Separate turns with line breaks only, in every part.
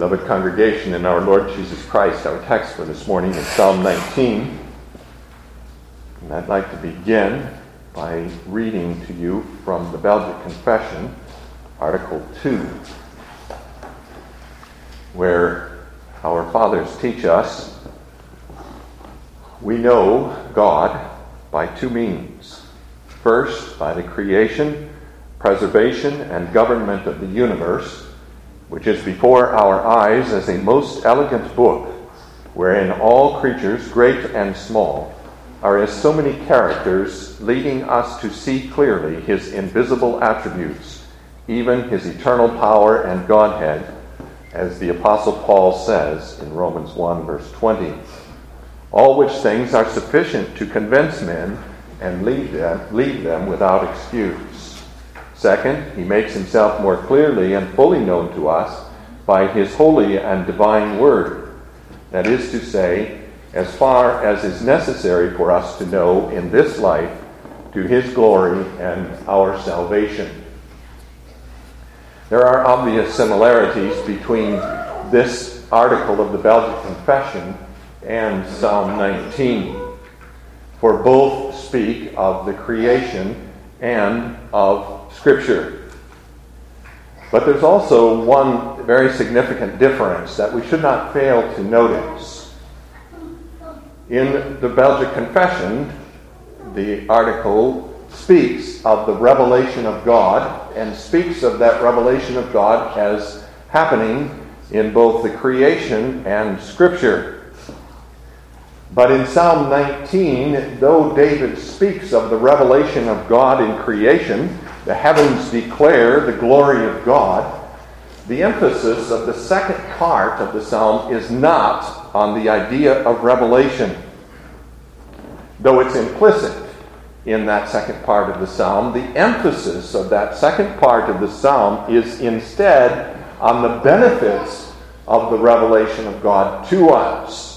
Beloved congregation in our Lord Jesus Christ, our text for this morning is Psalm 19. And I'd like to begin by reading to you from the Belgic Confession, Article 2, where our fathers teach us we know God by two means. First, by the creation, preservation, and government of the universe which is before our eyes as a most elegant book, wherein all creatures, great and small, are as so many characters, leading us to see clearly his invisible attributes, even his eternal power and Godhead, as the Apostle Paul says in Romans 1, verse 20. All which things are sufficient to convince men and leave them, leave them without excuse. Second, he makes himself more clearly and fully known to us by his holy and divine word. That is to say, as far as is necessary for us to know in this life, to his glory and our salvation. There are obvious similarities between this article of the Belgic Confession and Psalm 19, for both speak of the creation and of Scripture. But there's also one very significant difference that we should not fail to notice. In the Belgic Confession, the article speaks of the revelation of God and speaks of that revelation of God as happening in both the creation and Scripture. But in Psalm 19, though David speaks of the revelation of God in creation, the heavens declare the glory of God, the emphasis of the second part of the psalm is not on the idea of revelation. Though it's implicit in that second part of the psalm, the emphasis of that second part of the psalm is instead on the benefits of the revelation of God to us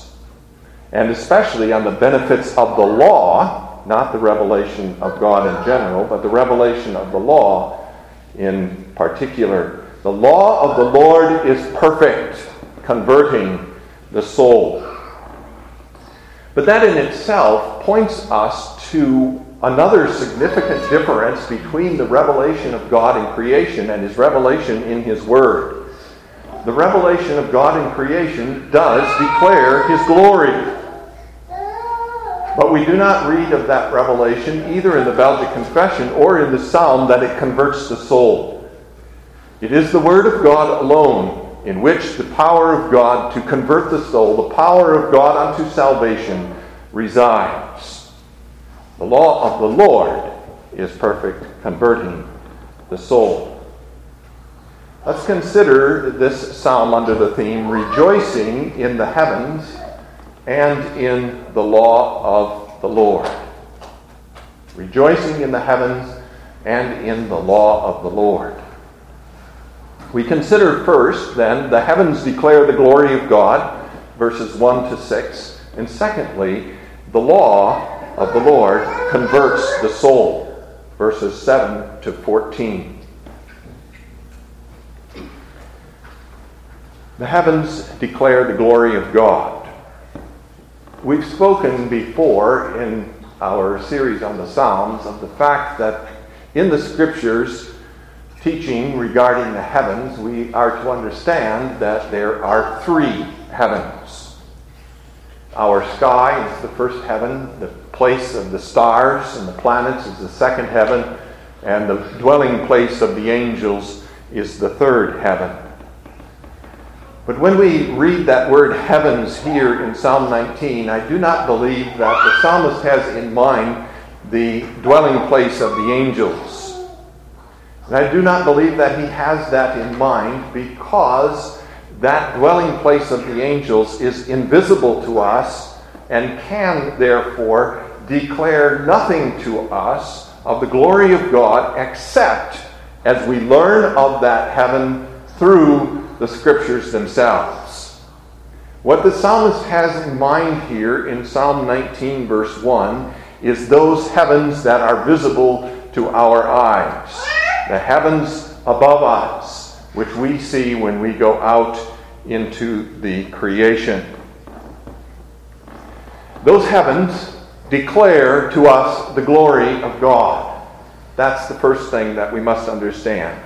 and especially on the benefits of the law, not the revelation of God in general, but the revelation of the law in particular. The law of the Lord is perfect, converting the soul. But that in itself points us to another significant difference between the revelation of God in creation and his revelation in his word. The revelation of God in creation does declare his glory. But we do not read of that revelation either in the Belgic Confession or in the Psalm that it converts the soul. It is the Word of God alone in which the power of God to convert the soul, the power of God unto salvation, resides. The law of the Lord is perfect, converting the soul. Let's consider this psalm under the theme Rejoicing in the Heavens and in the law of the Lord. Rejoicing in the heavens and in the law of the Lord. We consider first, then, the heavens declare the glory of God, verses 1 to 6. And secondly, the law of the Lord converts the soul, verses 7 to 14. The heavens declare the glory of God. We've spoken before in our series on the Psalms of the fact that in the Scriptures, teaching regarding the heavens, we are to understand that there are three heavens. Our sky is the first heaven, the place of the stars and the planets is the second heaven, and the dwelling place of the angels is the third heaven. But when we read that word heavens here in Psalm 19, I do not believe that the psalmist has in mind the dwelling place of the angels. And I do not believe that he has that in mind because that dwelling place of the angels is invisible to us and can therefore declare nothing to us of the glory of God except as we learn of that heaven through the scriptures themselves. What the psalmist has in mind here in Psalm 19, verse 1, is those heavens that are visible to our eyes, the heavens above us, which we see when we go out into the creation. Those heavens declare to us the glory of God. That's the first thing that we must understand.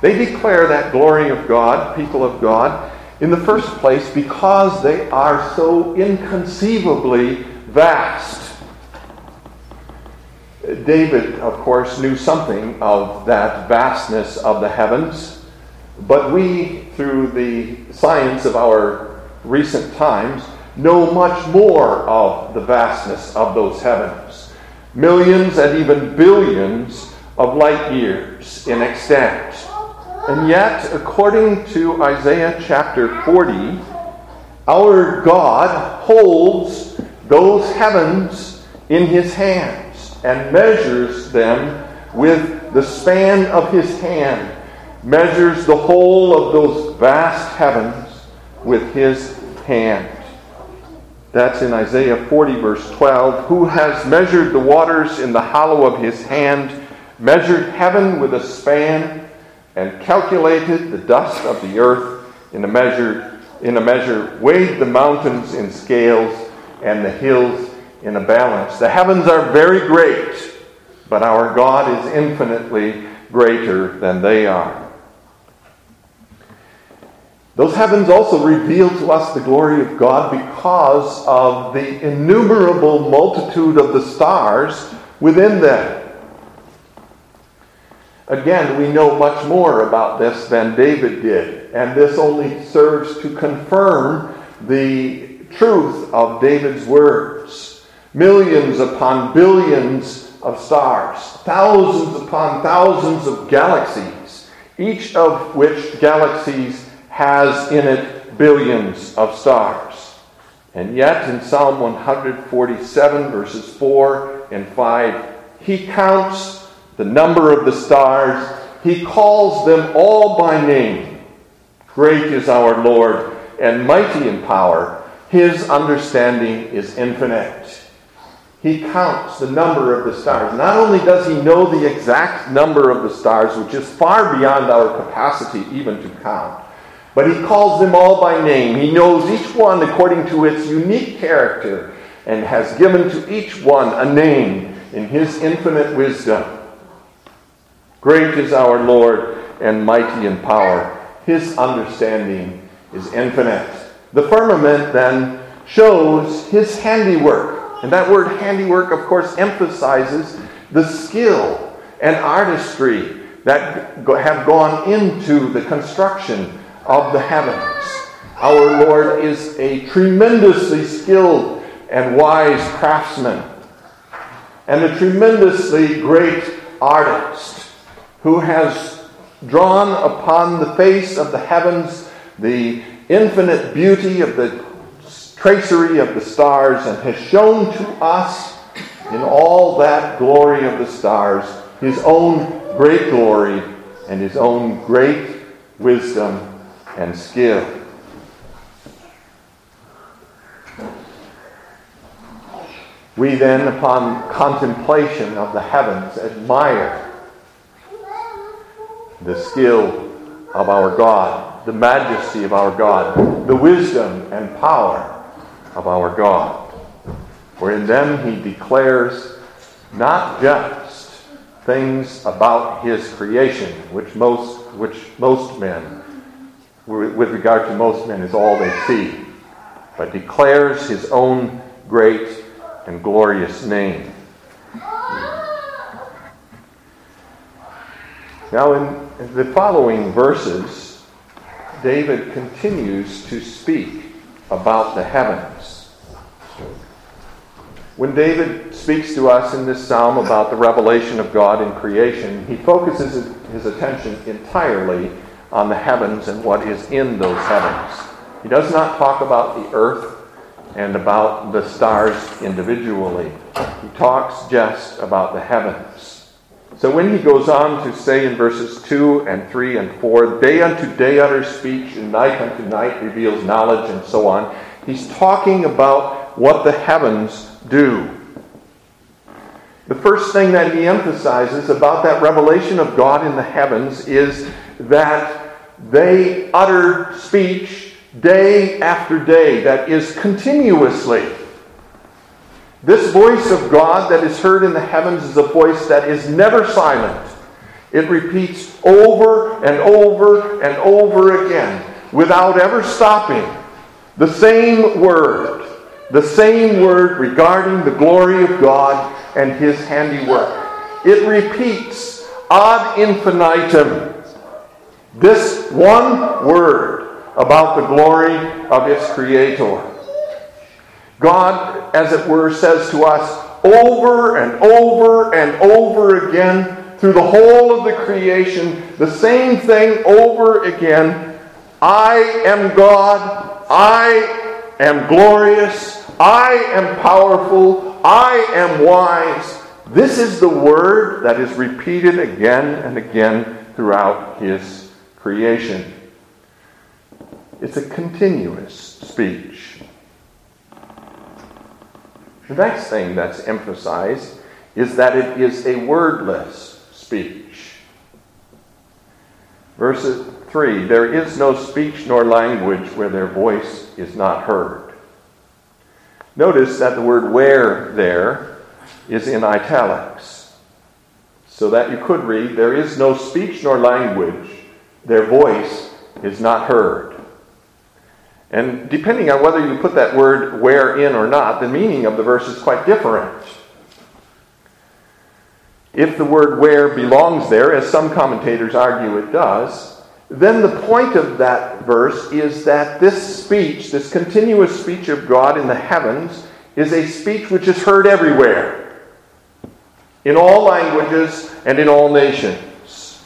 They declare that glory of God, people of God, in the first place because they are so inconceivably vast. David, of course, knew something of that vastness of the heavens, but we, through the science of our recent times, know much more of the vastness of those heavens. Millions and even billions of light years in extent. And yet, according to Isaiah chapter 40, our God holds those heavens in his hands and measures them with the span of his hand, measures the whole of those vast heavens with his hand. That's in Isaiah 40, verse 12. Who has measured the waters in the hollow of his hand, measured heaven with a span, and calculated the dust of the earth in a measure, in a measure, weighed the mountains in scales and the hills in a balance. The heavens are very great, but our God is infinitely greater than they are. Those heavens also reveal to us the glory of God because of the innumerable multitude of the stars within them. Again, we know much more about this than David did, and this only serves to confirm the truth of David's words. Millions upon billions of stars, thousands upon thousands of galaxies, each of which galaxies has in it billions of stars. And yet, in Psalm 147, verses 4 and 5, he counts the number of the stars. He calls them all by name. Great is our Lord and mighty in power. His understanding is infinite. He counts the number of the stars. Not only does he know the exact number of the stars, which is far beyond our capacity even to count, but he calls them all by name. He knows each one according to its unique character and has given to each one a name in his infinite wisdom. Great is our Lord and mighty in power. His understanding is infinite. The firmament then shows his handiwork. And that word handiwork, of course, emphasizes the skill and artistry that have gone into the construction of the heavens. Our Lord is a tremendously skilled and wise craftsman and a tremendously great artist who has drawn upon the face of the heavens the infinite beauty of the tracery of the stars and has shown to us in all that glory of the stars his own great glory and his own great wisdom and skill. We then, upon contemplation of the heavens, admire the skill of our God, the majesty of our God, the wisdom and power of our God. For in them he declares not just things about his creation, which most, which most men, with regard to most men, is all they see, but declares his own great and glorious name. Now, in the following verses, David continues to speak about the heavens. When David speaks to us in this psalm about the revelation of God in creation, he focuses his attention entirely on the heavens and what is in those heavens. He does not talk about the earth and about the stars individually. He talks just about the heavens. So when he goes on to say in verses 2 and 3 and 4, day unto day utters speech, and night unto night reveals knowledge, and so on, he's talking about what the heavens do. The first thing that he emphasizes about that revelation of God in the heavens is that they utter speech day after day, that is continuously. This voice of God that is heard in the heavens is a voice that is never silent. It repeats over and over and over again without ever stopping. The same word, the same word regarding the glory of God and his handiwork. It repeats ad infinitum this one word about the glory of its creator. God, as it were, says to us over and over and over again through the whole of the creation the same thing over again I am God, I am glorious, I am powerful, I am wise. This is the word that is repeated again and again throughout his creation. It's a continuous speech. The next thing that's emphasized is that it is a wordless speech. Verse 3 There is no speech nor language where their voice is not heard. Notice that the word where there is in italics. So that you could read, There is no speech nor language, their voice is not heard. And depending on whether you put that word where in or not, the meaning of the verse is quite different. If the word where belongs there, as some commentators argue it does, then the point of that verse is that this speech, this continuous speech of God in the heavens, is a speech which is heard everywhere, in all languages and in all nations.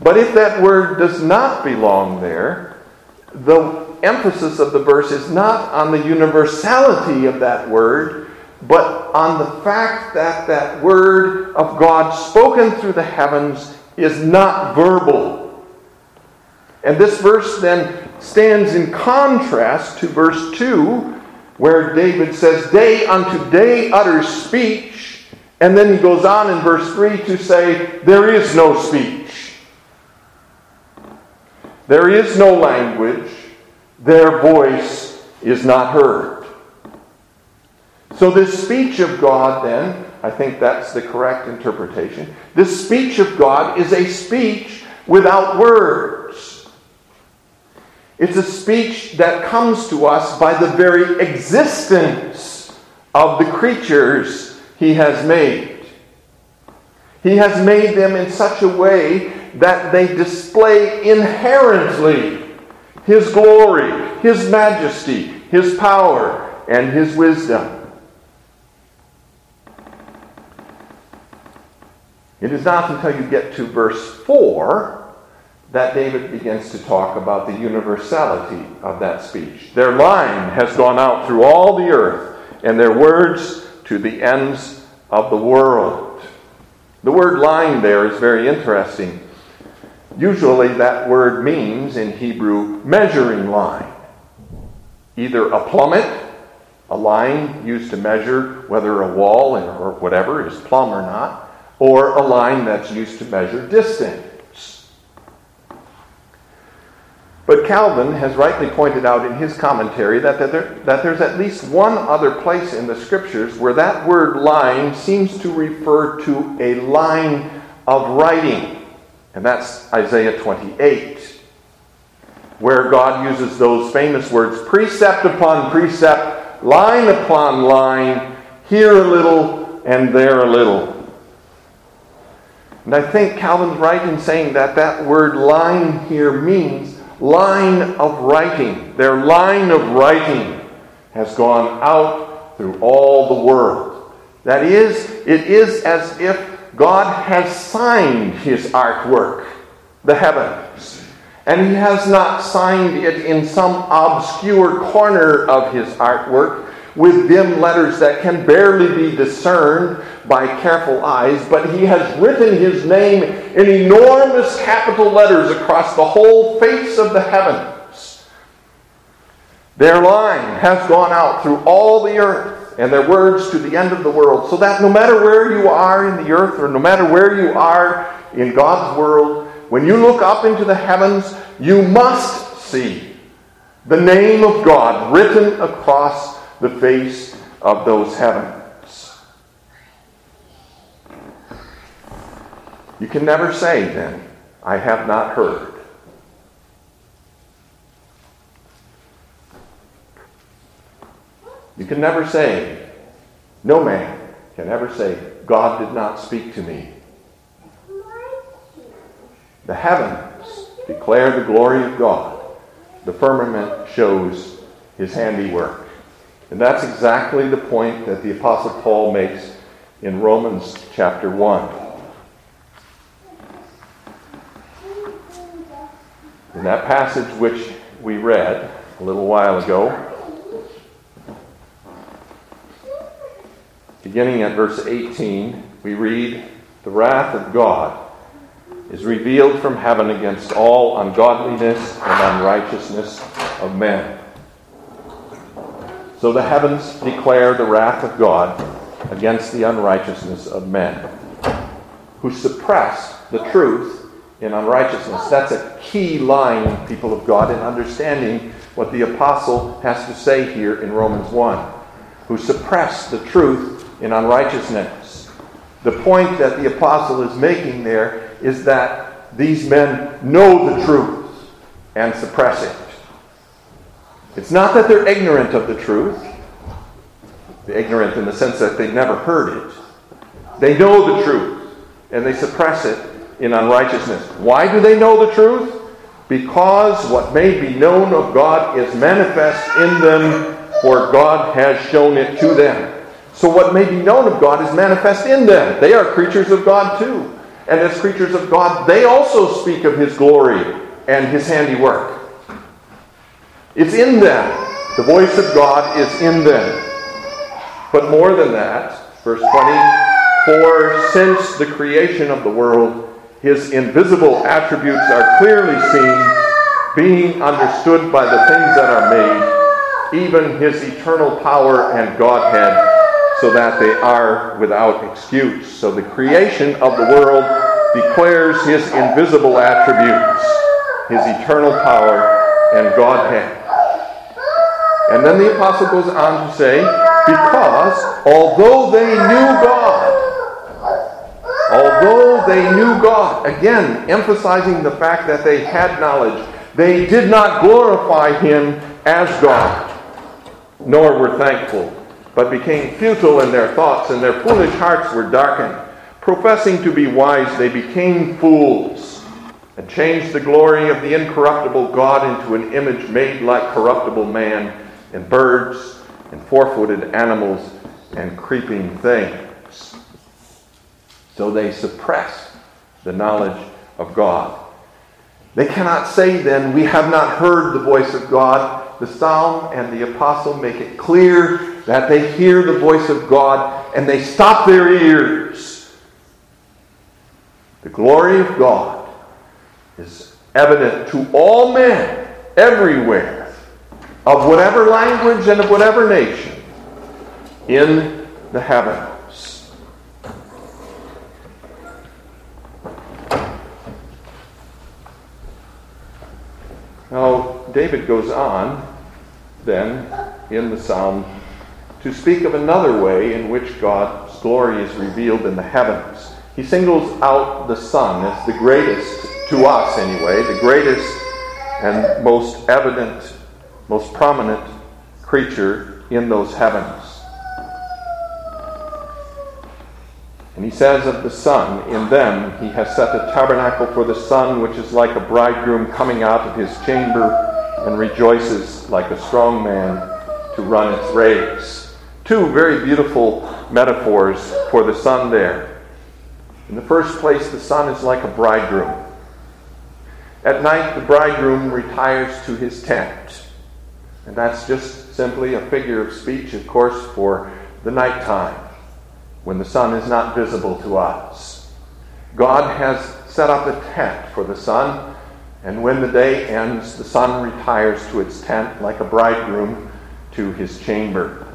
But if that word does not belong there, the emphasis of the verse is not on the universality of that word, but on the fact that that word of God spoken through the heavens is not verbal. And this verse then stands in contrast to verse 2, where David says, Day unto day utters speech. And then he goes on in verse 3 to say, There is no speech. There is no language. Their voice is not heard. So, this speech of God, then, I think that's the correct interpretation. This speech of God is a speech without words. It's a speech that comes to us by the very existence of the creatures He has made. He has made them in such a way that they display inherently His glory, His majesty, His power, and His wisdom. It is not until you get to verse 4 that David begins to talk about the universality of that speech. Their line has gone out through all the earth, and their words to the ends of the world. The word line there is very interesting. Usually, that word means in Hebrew measuring line, either a plummet, a line used to measure whether a wall or whatever is plumb or not or a line that's used to measure distance. But Calvin has rightly pointed out in his commentary that, that, there, that there's at least one other place in the scriptures where that word line seems to refer to a line of writing, and that's Isaiah 28, where God uses those famous words precept upon precept, line upon line, here a little and there a little. And I think Calvin's right in saying that that word line here means line of writing. Their line of writing has gone out through all the world. That is, it is as if God has signed his artwork, the heavens. And he has not signed it in some obscure corner of his artwork with dim letters that can barely be discerned by careful eyes, but he has written his name in enormous capital letters across the whole face of the heavens. Their line has gone out through all the earth, and their words to the end of the world, so that no matter where you are in the earth, or no matter where you are in God's world, when you look up into the heavens, you must see The name of God written across the face of those heavens. You can never say then, I have not heard. You can never say, no man can ever say, God did not speak to me. The heavens declare the glory of God. The firmament shows his handiwork. And that's exactly the point that the Apostle Paul makes in Romans chapter 1. In that passage which we read a little while ago, beginning at verse 18, we read, The wrath of God is revealed from heaven against all ungodliness and unrighteousness of men. So the heavens declare the wrath of God against the unrighteousness of men who suppress the truth in unrighteousness. That's a key line, people of God, in understanding what the apostle has to say here in Romans 1. Who suppress the truth in unrighteousness. The point that the apostle is making there is that these men know the truth and suppress it. It's not that they're ignorant of the truth, they're ignorant in the sense that they've never heard it. They know the truth and they suppress it in unrighteousness. Why do they know the truth? Because what may be known of God is manifest in them, for God has shown it to them. So, what may be known of God is manifest in them. They are creatures of God too. And as creatures of God, they also speak of His glory and His handiwork. It's in them. The voice of God is in them. But more than that, verse 20 For since the creation of the world, His invisible attributes are clearly seen, being understood by the things that are made, even His eternal power and Godhead so that they are without excuse. So the creation of the world declares his invisible attributes, his eternal power and Godhead. And then the apostle goes on to say, because although they knew God, although they knew God, again emphasizing the fact that they had knowledge, they did not glorify him as God, nor were thankful but became futile in their thoughts, and their foolish hearts were darkened. Professing to be wise, they became fools, and changed the glory of the incorruptible God into an image made like corruptible man, and birds, and four footed animals, and creeping things. So they suppress the knowledge of God. They cannot say then, We have not heard the voice of God. The psalm and the apostle make it clear that they hear the voice of God and they stop their ears. The glory of God is evident to all men everywhere, of whatever language and of whatever nation, in the heavens. Now, David goes on then in the psalm to speak of another way in which God's glory is revealed in the heavens. He singles out the sun as the greatest, to us anyway, the greatest and most evident, most prominent creature in those heavens. And he says of the sun, in them he has set a tabernacle for the sun, which is like a bridegroom coming out of his chamber and rejoices like a strong man to run its race. Two very beautiful metaphors for the sun there. In the first place, the sun is like a bridegroom. At night, the bridegroom retires to his tent. And that's just simply a figure of speech, of course, for the nighttime, when the sun is not visible to us. God has set up a tent for the sun, and when the day ends, the sun retires to its tent like a bridegroom to his chamber.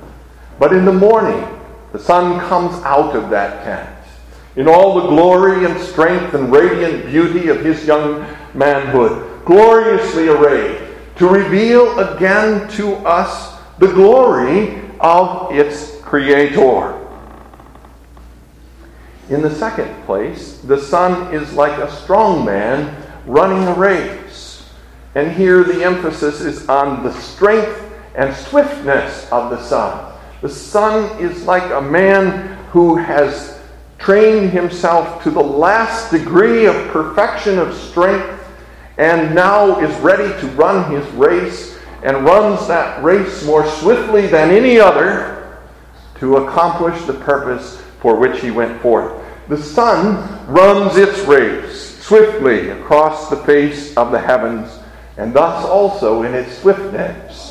But in the morning, the sun comes out of that tent in all the glory and strength and radiant beauty of his young manhood, gloriously arrayed, to reveal again to us the glory of its Creator. In the second place, the sun is like a strong man running a race. And here the emphasis is on the strength and swiftness of the Sun. The Sun is like a man who has trained himself to the last degree of perfection of strength and now is ready to run his race and runs that race more swiftly than any other to accomplish the purpose for which he went forth. The sun runs its race swiftly across the face of the heavens, and thus also in its swiftness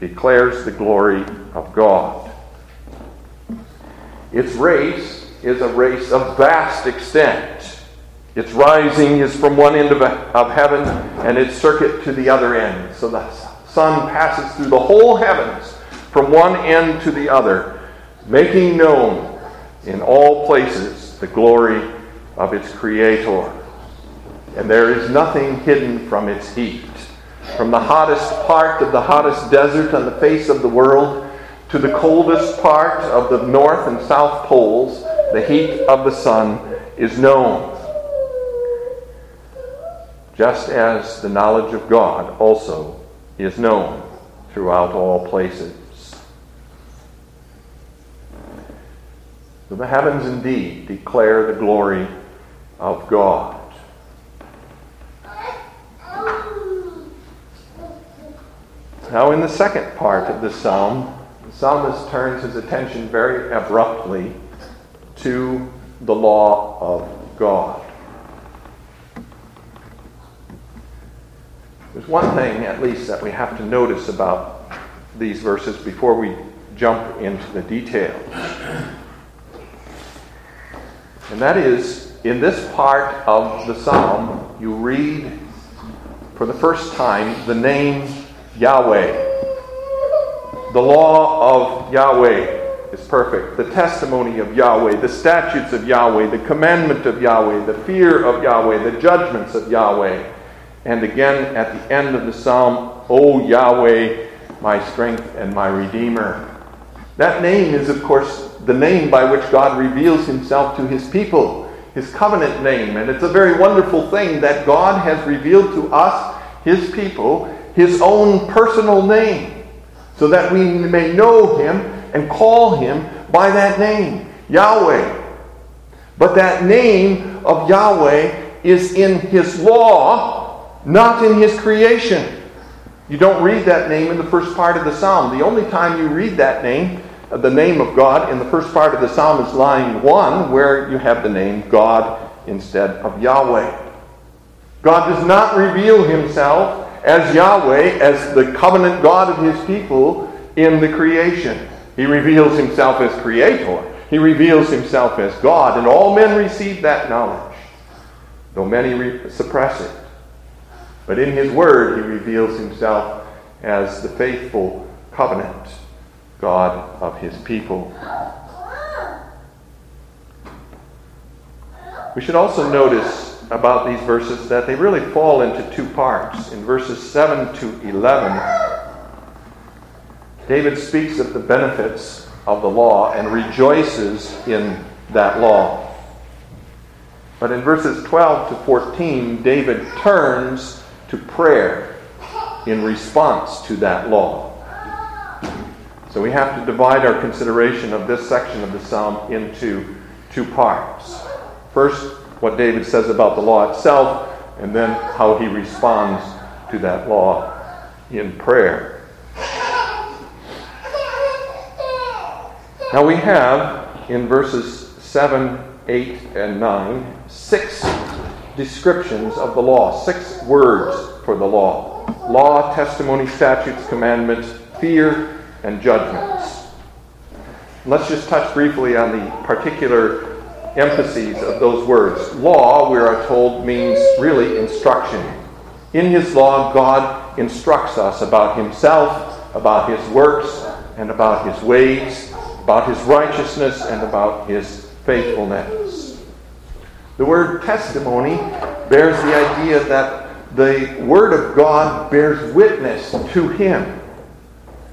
declares the glory of God. Its race is a race of vast extent. Its rising is from one end of, of heaven and its circuit to the other end. So the sun passes through the whole heavens from one end to the other, making known in all places the glory of its Creator. And there is nothing hidden from its heat. From the hottest part of the hottest desert on the face of the world to the coldest part of the north and south poles, the heat of the sun is known. Just as the knowledge of God also is known throughout all places. The heavens indeed declare the glory of God. Now, in the second part of the psalm, the psalmist turns his attention very abruptly to the law of God. There's one thing, at least, that we have to notice about these verses before we jump into the details. And that is, in this part of the psalm, you read for the first time the name Yahweh. The law of Yahweh is perfect. The testimony of Yahweh, the statutes of Yahweh, the commandment of Yahweh, the fear of Yahweh, the judgments of Yahweh. And again at the end of the psalm, O Yahweh, my strength and my redeemer. That name is, of course, the name by which God reveals himself to his people, his covenant name. And it's a very wonderful thing that God has revealed to us, his people, his own personal name, so that we may know him and call him by that name, Yahweh. But that name of Yahweh is in his law, not in his creation. You don't read that name in the first part of the psalm. The only time you read that name the name of God in the first part of the psalm is line 1, where you have the name God instead of Yahweh. God does not reveal himself as Yahweh, as the covenant God of his people in the creation. He reveals himself as creator. He reveals himself as God, and all men receive that knowledge, though many re- suppress it. But in his word, he reveals himself as the faithful covenant God of his people. We should also notice about these verses that they really fall into two parts. In verses 7 to 11, David speaks of the benefits of the law and rejoices in that law. But in verses 12 to 14, David turns to prayer in response to that law. So we have to divide our consideration of this section of the psalm into two parts. First, what David says about the law itself, and then how he responds to that law in prayer. Now we have in verses 7, 8, and 9 six descriptions of the law, six words for the law law, testimony, statutes, commandments, fear, and judgments. Let's just touch briefly on the particular emphases of those words. Law, we are told, means really instruction. In His law, God instructs us about Himself, about His works, and about His ways, about His righteousness, and about His faithfulness. The word testimony bears the idea that the Word of God bears witness to him.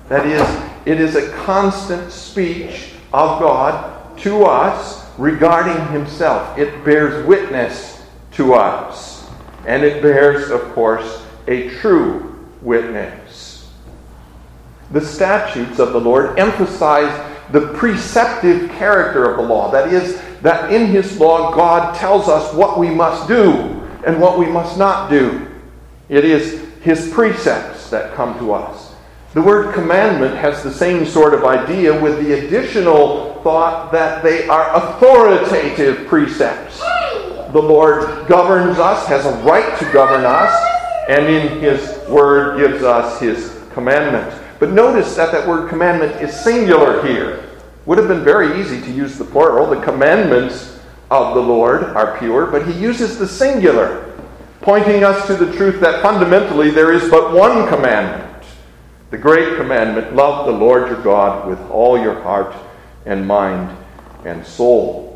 That is, it is a constant speech of God to us regarding himself. It bears witness to us. And it bears, of course, a true witness. The statutes of the Lord emphasize the preceptive character of the law. That is, that in His law, God tells us what we must do and what we must not do. It is His precepts that come to us. The word commandment has the same sort of idea with the additional thought that they are authoritative precepts. The Lord governs us, has a right to govern us, and in His Word gives us His commandment. But notice that that word commandment is singular here. Would have been very easy to use the plural. The commandments of the Lord are pure, but He uses the singular, pointing us to the truth that fundamentally there is but one commandment. The great commandment love the Lord your God with all your heart and mind and soul.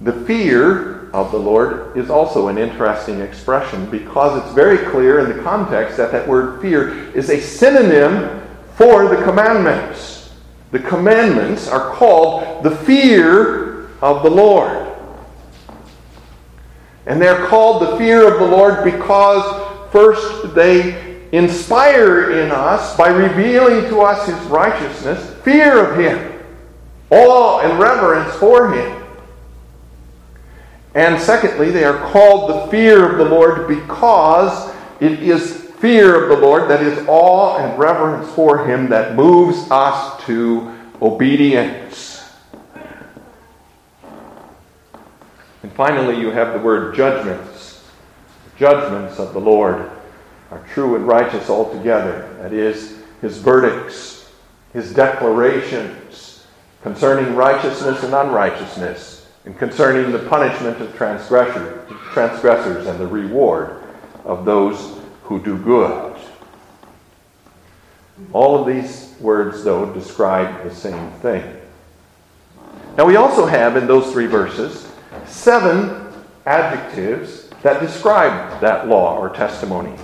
The fear of the Lord is also an interesting expression because it's very clear in the context that that word fear is a synonym for the commandments. The commandments are called the fear of the Lord. And they're called the fear of the Lord because, first, they inspire in us, by revealing to us His righteousness, fear of Him, awe and reverence for Him. And secondly, they are called the fear of the Lord because it is fear of the Lord that is awe and reverence for Him that moves us to obedience. And finally, you have the word judgments. Judgments of the Lord are true and righteous altogether. That is, His verdicts, His declarations concerning righteousness and unrighteousness, and concerning the punishment of transgressors and the reward of those who do good. All of these words, though, describe the same thing. Now, we also have in those three verses seven adjectives that describe that law or testimony.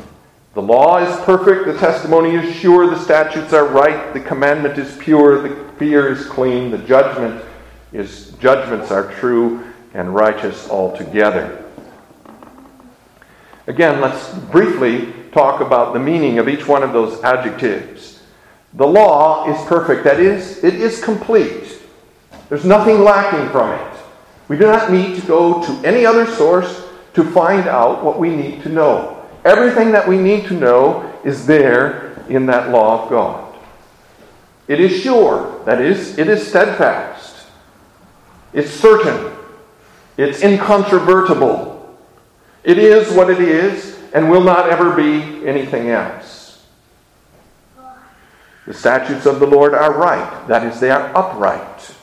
The law is perfect, the testimony is sure, the statutes are right, the commandment is pure, the fear is clean, the judgment is judgments are true and righteous altogether. Again, let's briefly talk about the meaning of each one of those adjectives. The law is perfect, that is, it is complete. There's nothing lacking from it. We do not need to go to any other source to find out what we need to know. Everything that we need to know is there in that law of God. It is sure, that is, it is steadfast. It's certain. It's incontrovertible. It is what it is and will not ever be anything else. The statutes of the Lord are right. That is, they are upright.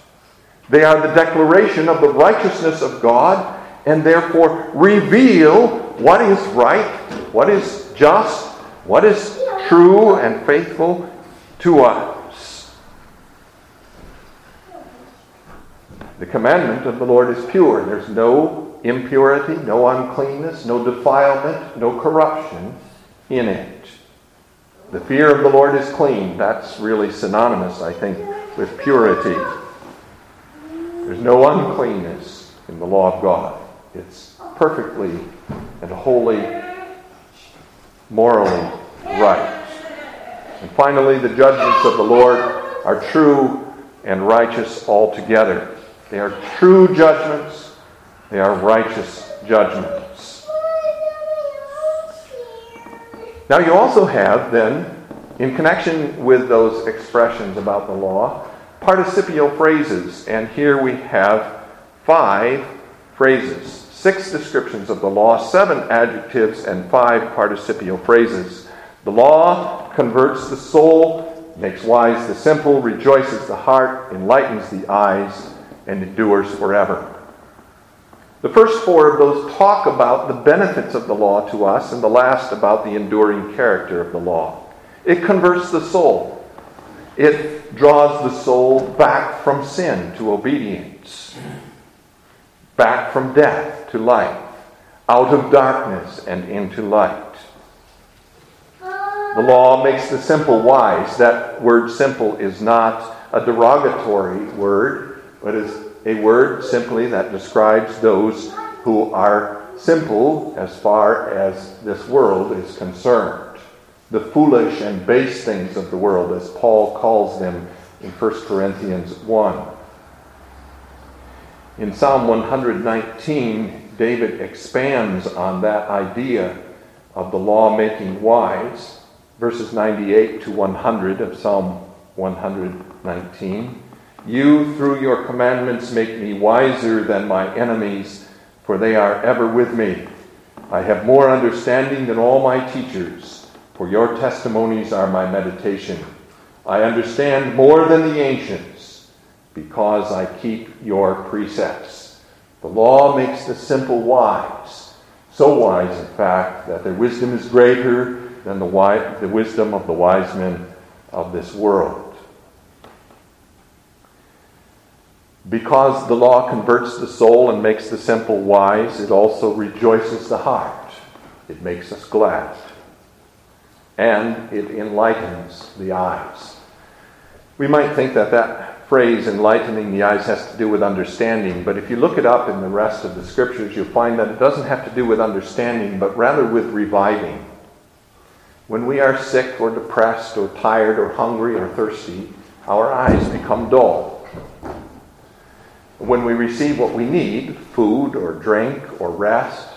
They are the declaration of the righteousness of God and therefore reveal what is right what is just, what is true and faithful to us. The commandment of the Lord is pure. There's no impurity, no uncleanness, no defilement, no corruption in it. The fear of the Lord is clean. That's really synonymous, I think, with purity. There's no uncleanness in the law of God. It's perfectly and wholly morally right. And finally, the judgments of the Lord are true and righteous altogether. They are true judgments, they are righteous judgments. Now, you also have then, in connection with those expressions about the law, participial phrases. And here we have five phrases six descriptions of the law, seven adjectives, and five participial phrases. The law converts the soul, makes wise the simple, rejoices the heart, enlightens the eyes, and endures forever. The first four of those talk about the benefits of the law to us, and the last about the enduring character of the law. It converts the soul. It draws the soul back from sin to obedience back from death to life, out of darkness and into light. The law makes the simple wise. That word simple is not a derogatory word, but is a word simply that describes those who are simple as far as this world is concerned. The foolish and base things of the world, as Paul calls them in 1 Corinthians 1. In Psalm 119, David expands on that idea of the law making wise. Verses 98 to 100 of Psalm 119. You, through your commandments, make me wiser than my enemies, for they are ever with me. I have more understanding than all my teachers, for your testimonies are my meditation. I understand more than the ancients, because I keep your precepts. The law makes the simple wise, so wise, in fact, that their wisdom is greater than the, the wisdom of the wise men of this world. Because the law converts the soul and makes the simple wise, it also rejoices the heart. It makes us glad. And it enlightens the eyes. We might think that that phrase, enlightening the eyes, has to do with understanding, but if you look it up in the rest of the scriptures, you'll find that it doesn't have to do with understanding, but rather with reviving. When we are sick or depressed or tired or hungry or thirsty, our eyes become dull when we receive what we need food or drink or rest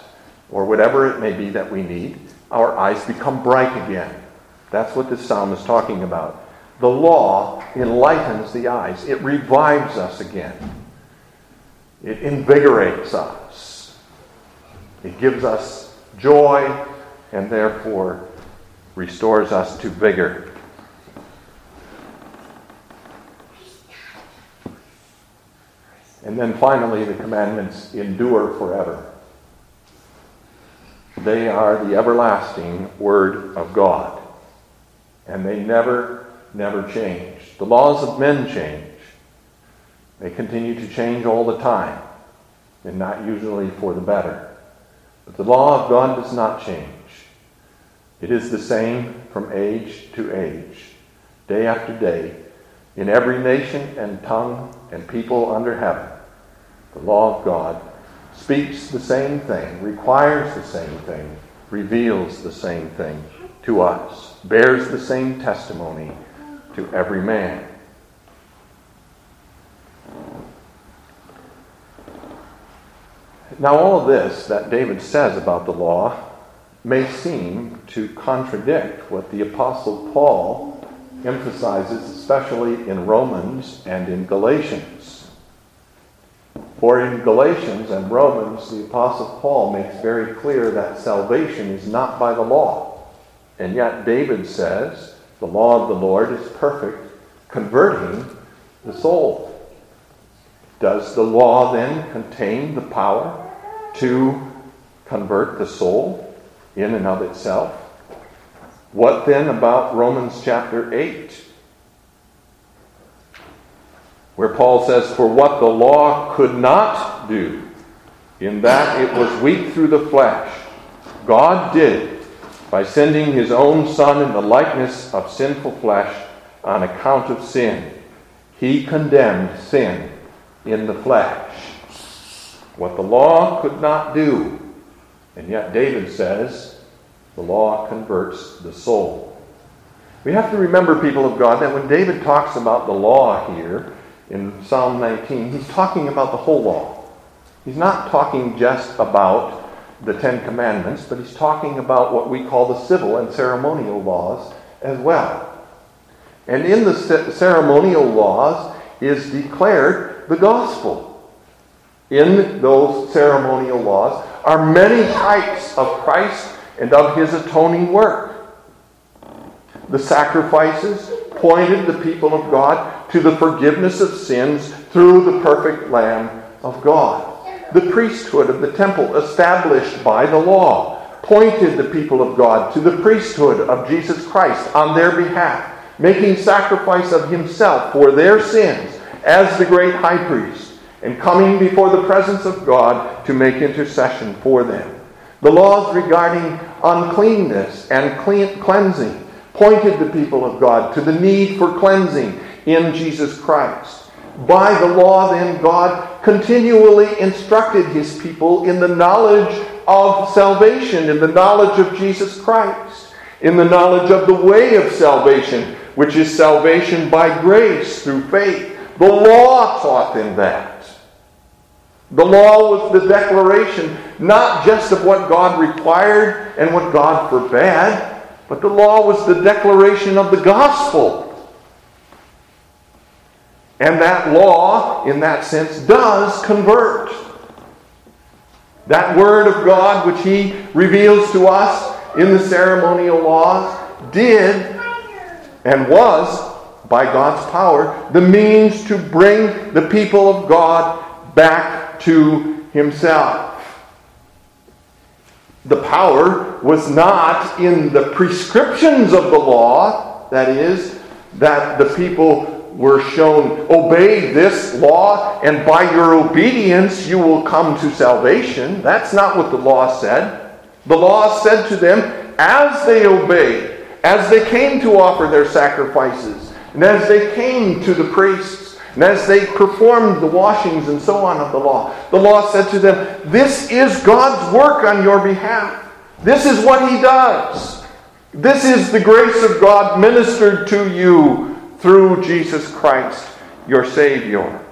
or whatever it may be that we need our eyes become bright again. That's what this psalm is talking about. The law enlightens the eyes, it revives us again, it invigorates us, it gives us joy, and therefore restores us to vigor. And then finally, the commandments endure forever. They are the everlasting Word of God. And they never, never change. The laws of men change. They continue to change all the time, and not usually for the better. But the law of God does not change. It is the same from age to age, day after day, in every nation and tongue and people under heaven the law of God, speaks the same thing, requires the same thing, reveals the same thing to us, bears the same testimony to every man. Now, all of this that David says about the law may seem to contradict what the Apostle Paul emphasizes, especially in Romans and in Galatians. For in Galatians and Romans, the Apostle Paul makes very clear that salvation is not by the law. And yet, David says, the law of the Lord is perfect, converting the soul. Does the law then contain the power to convert the soul in and of itself? What then about Romans chapter 8? where Paul says, For what the law could not do, in that it was weak through the flesh, God did by sending his own Son in the likeness of sinful flesh on account of sin. He condemned sin in the flesh. What the law could not do. And yet David says the law converts the soul. We have to remember, people of God, that when David talks about the law here, in Psalm 19, he's talking about the whole law. He's not talking just about the Ten Commandments, but he's talking about what we call the civil and ceremonial laws as well. And in the ceremonial laws is declared the gospel. In those ceremonial laws are many types of Christ and of his atoning work. The sacrifices pointed the people of God to the forgiveness of sins through the perfect Lamb of God. The priesthood of the temple, established by the law, pointed the people of God to the priesthood of Jesus Christ on their behalf, making sacrifice of himself for their sins as the great high priest, and coming before the presence of God to make intercession for them. The laws regarding uncleanness and clean, cleansing pointed the people of God to the need for cleansing in Jesus Christ. By the law, then, God continually instructed his people in the knowledge of salvation, in the knowledge of Jesus Christ, in the knowledge of the way of salvation, which is salvation by grace through faith. The law taught them that. The law was the declaration not just of what God required and what God forbade, but the law was the declaration of the gospel. And that law, in that sense, does convert. That word of God, which He reveals to us in the ceremonial laws, did and was, by God's power, the means to bring the people of God back to Himself. The power was not in the prescriptions of the law, that is, that the people were shown, obey this law, and by your obedience you will come to salvation. That's not what the law said. The law said to them, as they obeyed, as they came to offer their sacrifices, and as they came to the priests, and as they performed the washings and so on of the law, the law said to them, This is God's work on your behalf. This is what He does. This is the grace of God ministered to you through Jesus Christ, your Savior.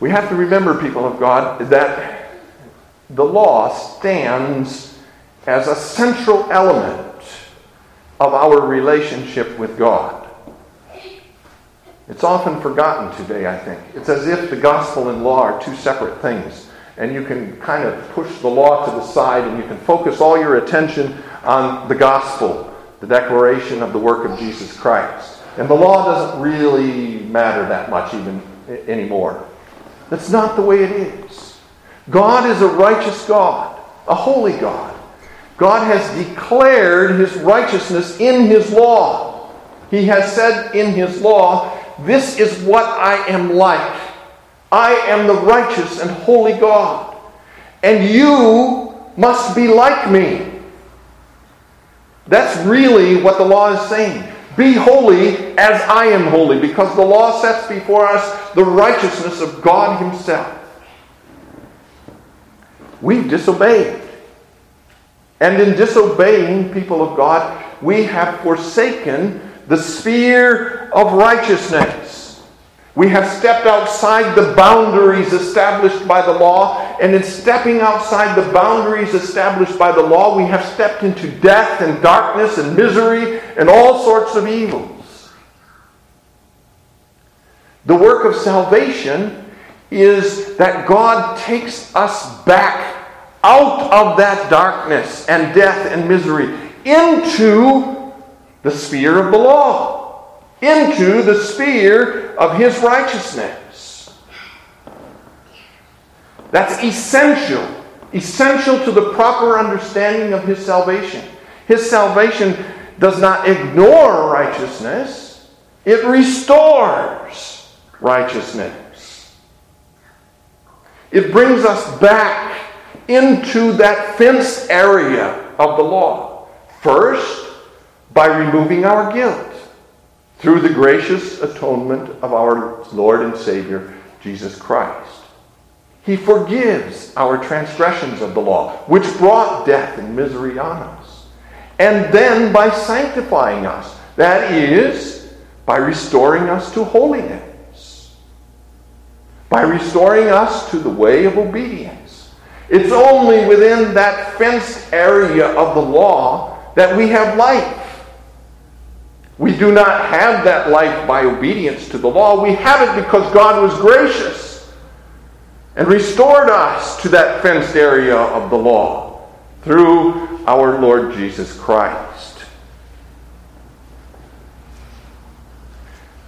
We have to remember, people of God, that the law stands as a central element of our relationship with God. It's often forgotten today, I think. It's as if the gospel and law are two separate things. And you can kind of push the law to the side and you can focus all your attention on the gospel the declaration of the work of Jesus Christ. And the law doesn't really matter that much even anymore. That's not the way it is. God is a righteous God, a holy God. God has declared his righteousness in his law. He has said in his law, This is what I am like. I am the righteous and holy God. And you must be like me. That's really what the law is saying. Be holy as I am holy, because the law sets before us the righteousness of God Himself. We've disobeyed. And in disobeying, people of God, we have forsaken the sphere of righteousness. We have stepped outside the boundaries established by the law, and in stepping outside the boundaries established by the law, we have stepped into death and darkness and misery and all sorts of evils. The work of salvation is that God takes us back out of that darkness and death and misery into the sphere of the law into the sphere of his righteousness. That's essential, essential to the proper understanding of his salvation. His salvation does not ignore righteousness, it restores righteousness. It brings us back into that fenced area of the law. First, by removing our guilt through the gracious atonement of our Lord and Savior, Jesus Christ. He forgives our transgressions of the law, which brought death and misery on us. And then by sanctifying us, that is, by restoring us to holiness, by restoring us to the way of obedience. It's only within that fenced area of the law that we have life. We do not have that life by obedience to the law. We have it because God was gracious and restored us to that fenced area of the law through our Lord Jesus Christ.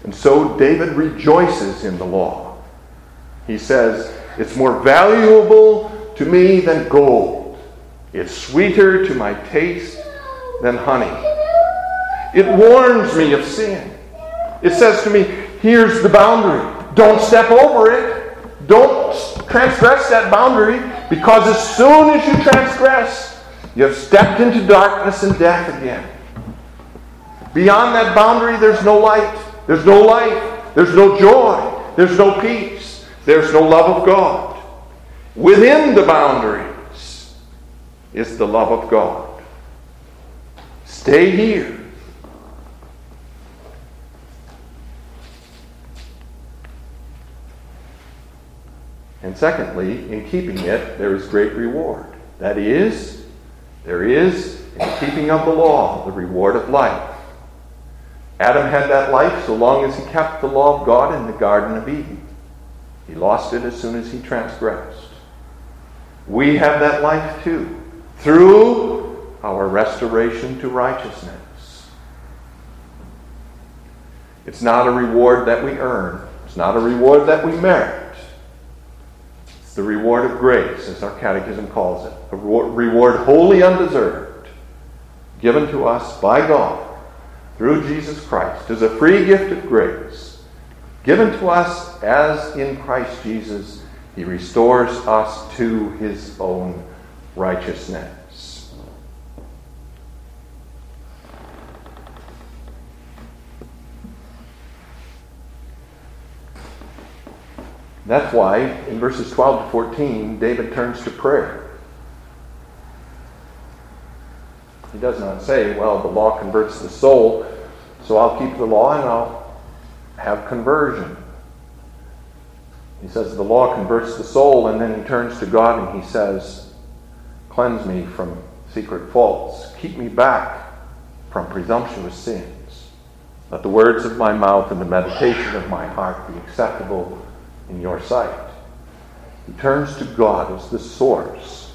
And so David rejoices in the law. He says, It's more valuable to me than gold, it's sweeter to my taste than honey. It warns me of sin. It says to me, here's the boundary. Don't step over it. Don't transgress that boundary because as soon as you transgress, you have stepped into darkness and death again. Beyond that boundary, there's no light, there's no life, there's no joy, there's no peace, there's no love of God. Within the boundaries is the love of God. Stay here. And secondly, in keeping it, there is great reward. That is, there is, in keeping of the law, the reward of life. Adam had that life so long as he kept the law of God in the Garden of Eden. He lost it as soon as he transgressed. We have that life too, through our restoration to righteousness. It's not a reward that we earn, it's not a reward that we merit the reward of grace, as our catechism calls it, a reward wholly undeserved, given to us by God through Jesus Christ as a free gift of grace, given to us as in Christ Jesus, he restores us to his own righteousness. That's why in verses 12 to 14, David turns to prayer. He does not say, well, the law converts the soul, so I'll keep the law and I'll have conversion. He says the law converts the soul, and then he turns to God and he says, Cleanse me from secret faults. Keep me back from presumptuous sins. Let the words of my mouth and the meditation of my heart be acceptable in your sight. He turns to God as the source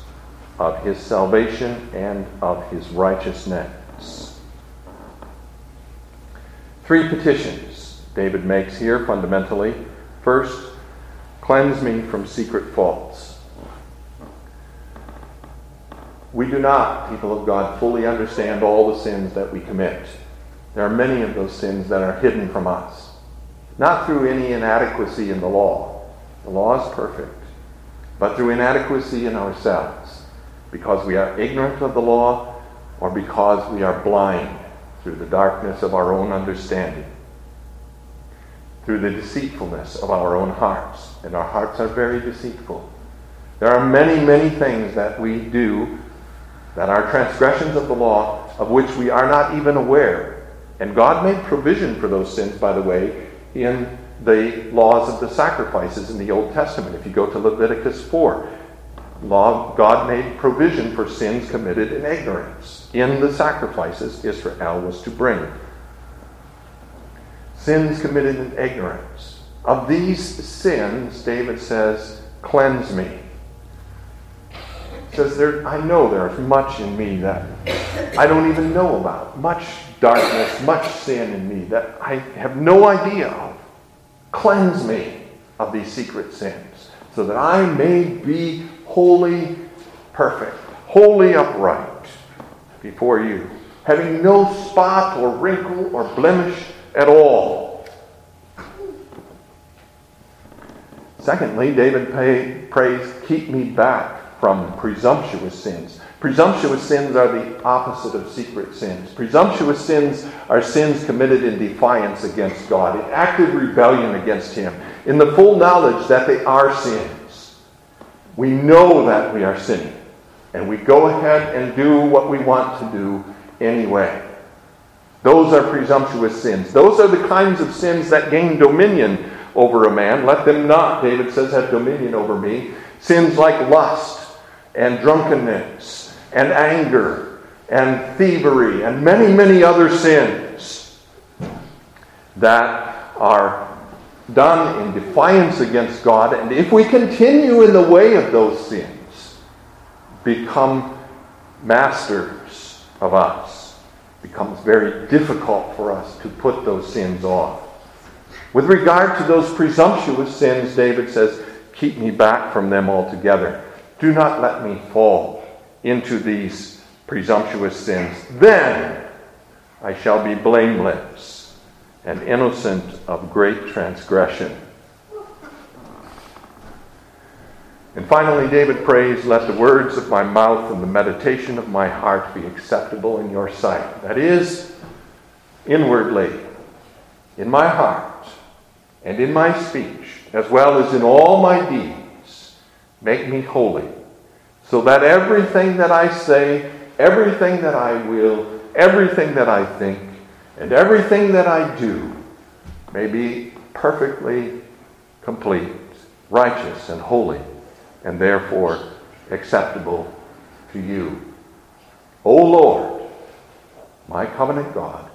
of his salvation and of his righteousness. Three petitions David makes here fundamentally. First, cleanse me from secret faults. We do not, people of God, fully understand all the sins that we commit. There are many of those sins that are hidden from us. Not through any inadequacy in the law. The law is perfect. But through inadequacy in ourselves. Because we are ignorant of the law or because we are blind through the darkness of our own understanding. Through the deceitfulness of our own hearts. And our hearts are very deceitful. There are many, many things that we do that are transgressions of the law of which we are not even aware. And God made provision for those sins, by the way, in the laws of the sacrifices in the Old Testament. If you go to Leviticus 4, law, God made provision for sins committed in ignorance in the sacrifices Israel was to bring. Sins committed in ignorance. Of these sins, David says, Cleanse me. He says, there, I know there's much in me that I don't even know about. Much darkness, much sin in me that I have no idea of. Cleanse me of these secret sins, so that I may be wholly perfect, wholly upright before you, having no spot or wrinkle or blemish at all. Secondly, David pay, prays, Keep me back from presumptuous sins. Presumptuous sins are the opposite of secret sins. Presumptuous sins are sins committed in defiance against God, in active rebellion against Him, in the full knowledge that they are sins. We know that we are sinning, and we go ahead and do what we want to do anyway. Those are presumptuous sins. Those are the kinds of sins that gain dominion over a man. Let them not, David says, have dominion over me. Sins like lust and drunkenness and anger and thievery and many, many other sins that are done in defiance against God. And if we continue in the way of those sins, become masters of us, becomes very difficult for us to put those sins off. With regard to those presumptuous sins, David says, Keep me back from them altogether. Do not let me fall into these presumptuous sins, then I shall be blameless and innocent of great transgression. And finally, David prays, Let the words of my mouth and the meditation of my heart be acceptable in your sight. That is, inwardly, in my heart, and in my speech, as well as in all my deeds, make me holy, so that everything that I say, everything that I will, everything that I think, and everything that I do may be perfectly complete, righteous, and holy and therefore acceptable to you. O Lord, my covenant God,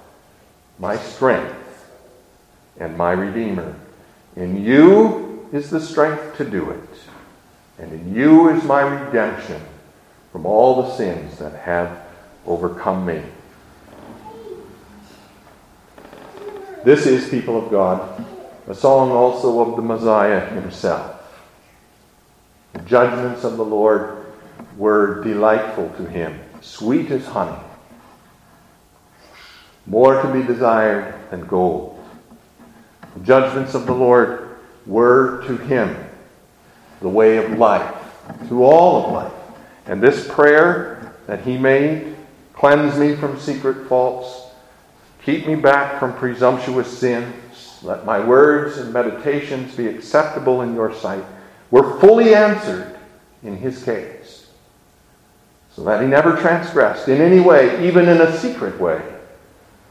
my strength, and my Redeemer, in you is the strength to do it, and in you is my redemption from all the sins that have overcome me. This is, people of God, a song also of the Messiah himself. The judgments of the Lord were delightful to him, sweet as honey, more to be desired than gold. The judgments of the Lord were to him the way of life, through all of life. And this prayer that he made cleanse me from secret faults, keep me back from presumptuous sins, let my words and meditations be acceptable in your sight were fully answered in his case, so that he never transgressed in any way, even in a secret way,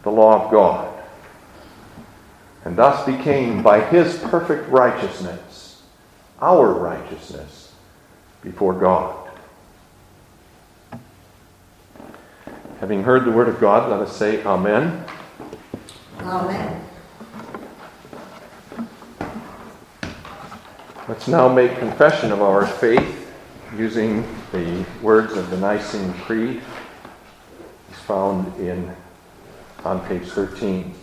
the law of God, and thus became, by his perfect righteousness, our righteousness before God. Having heard the word of God, let us say Amen.
Amen.
Let's now make confession of our faith using the words of the Nicene Creed. It's found in on page 13.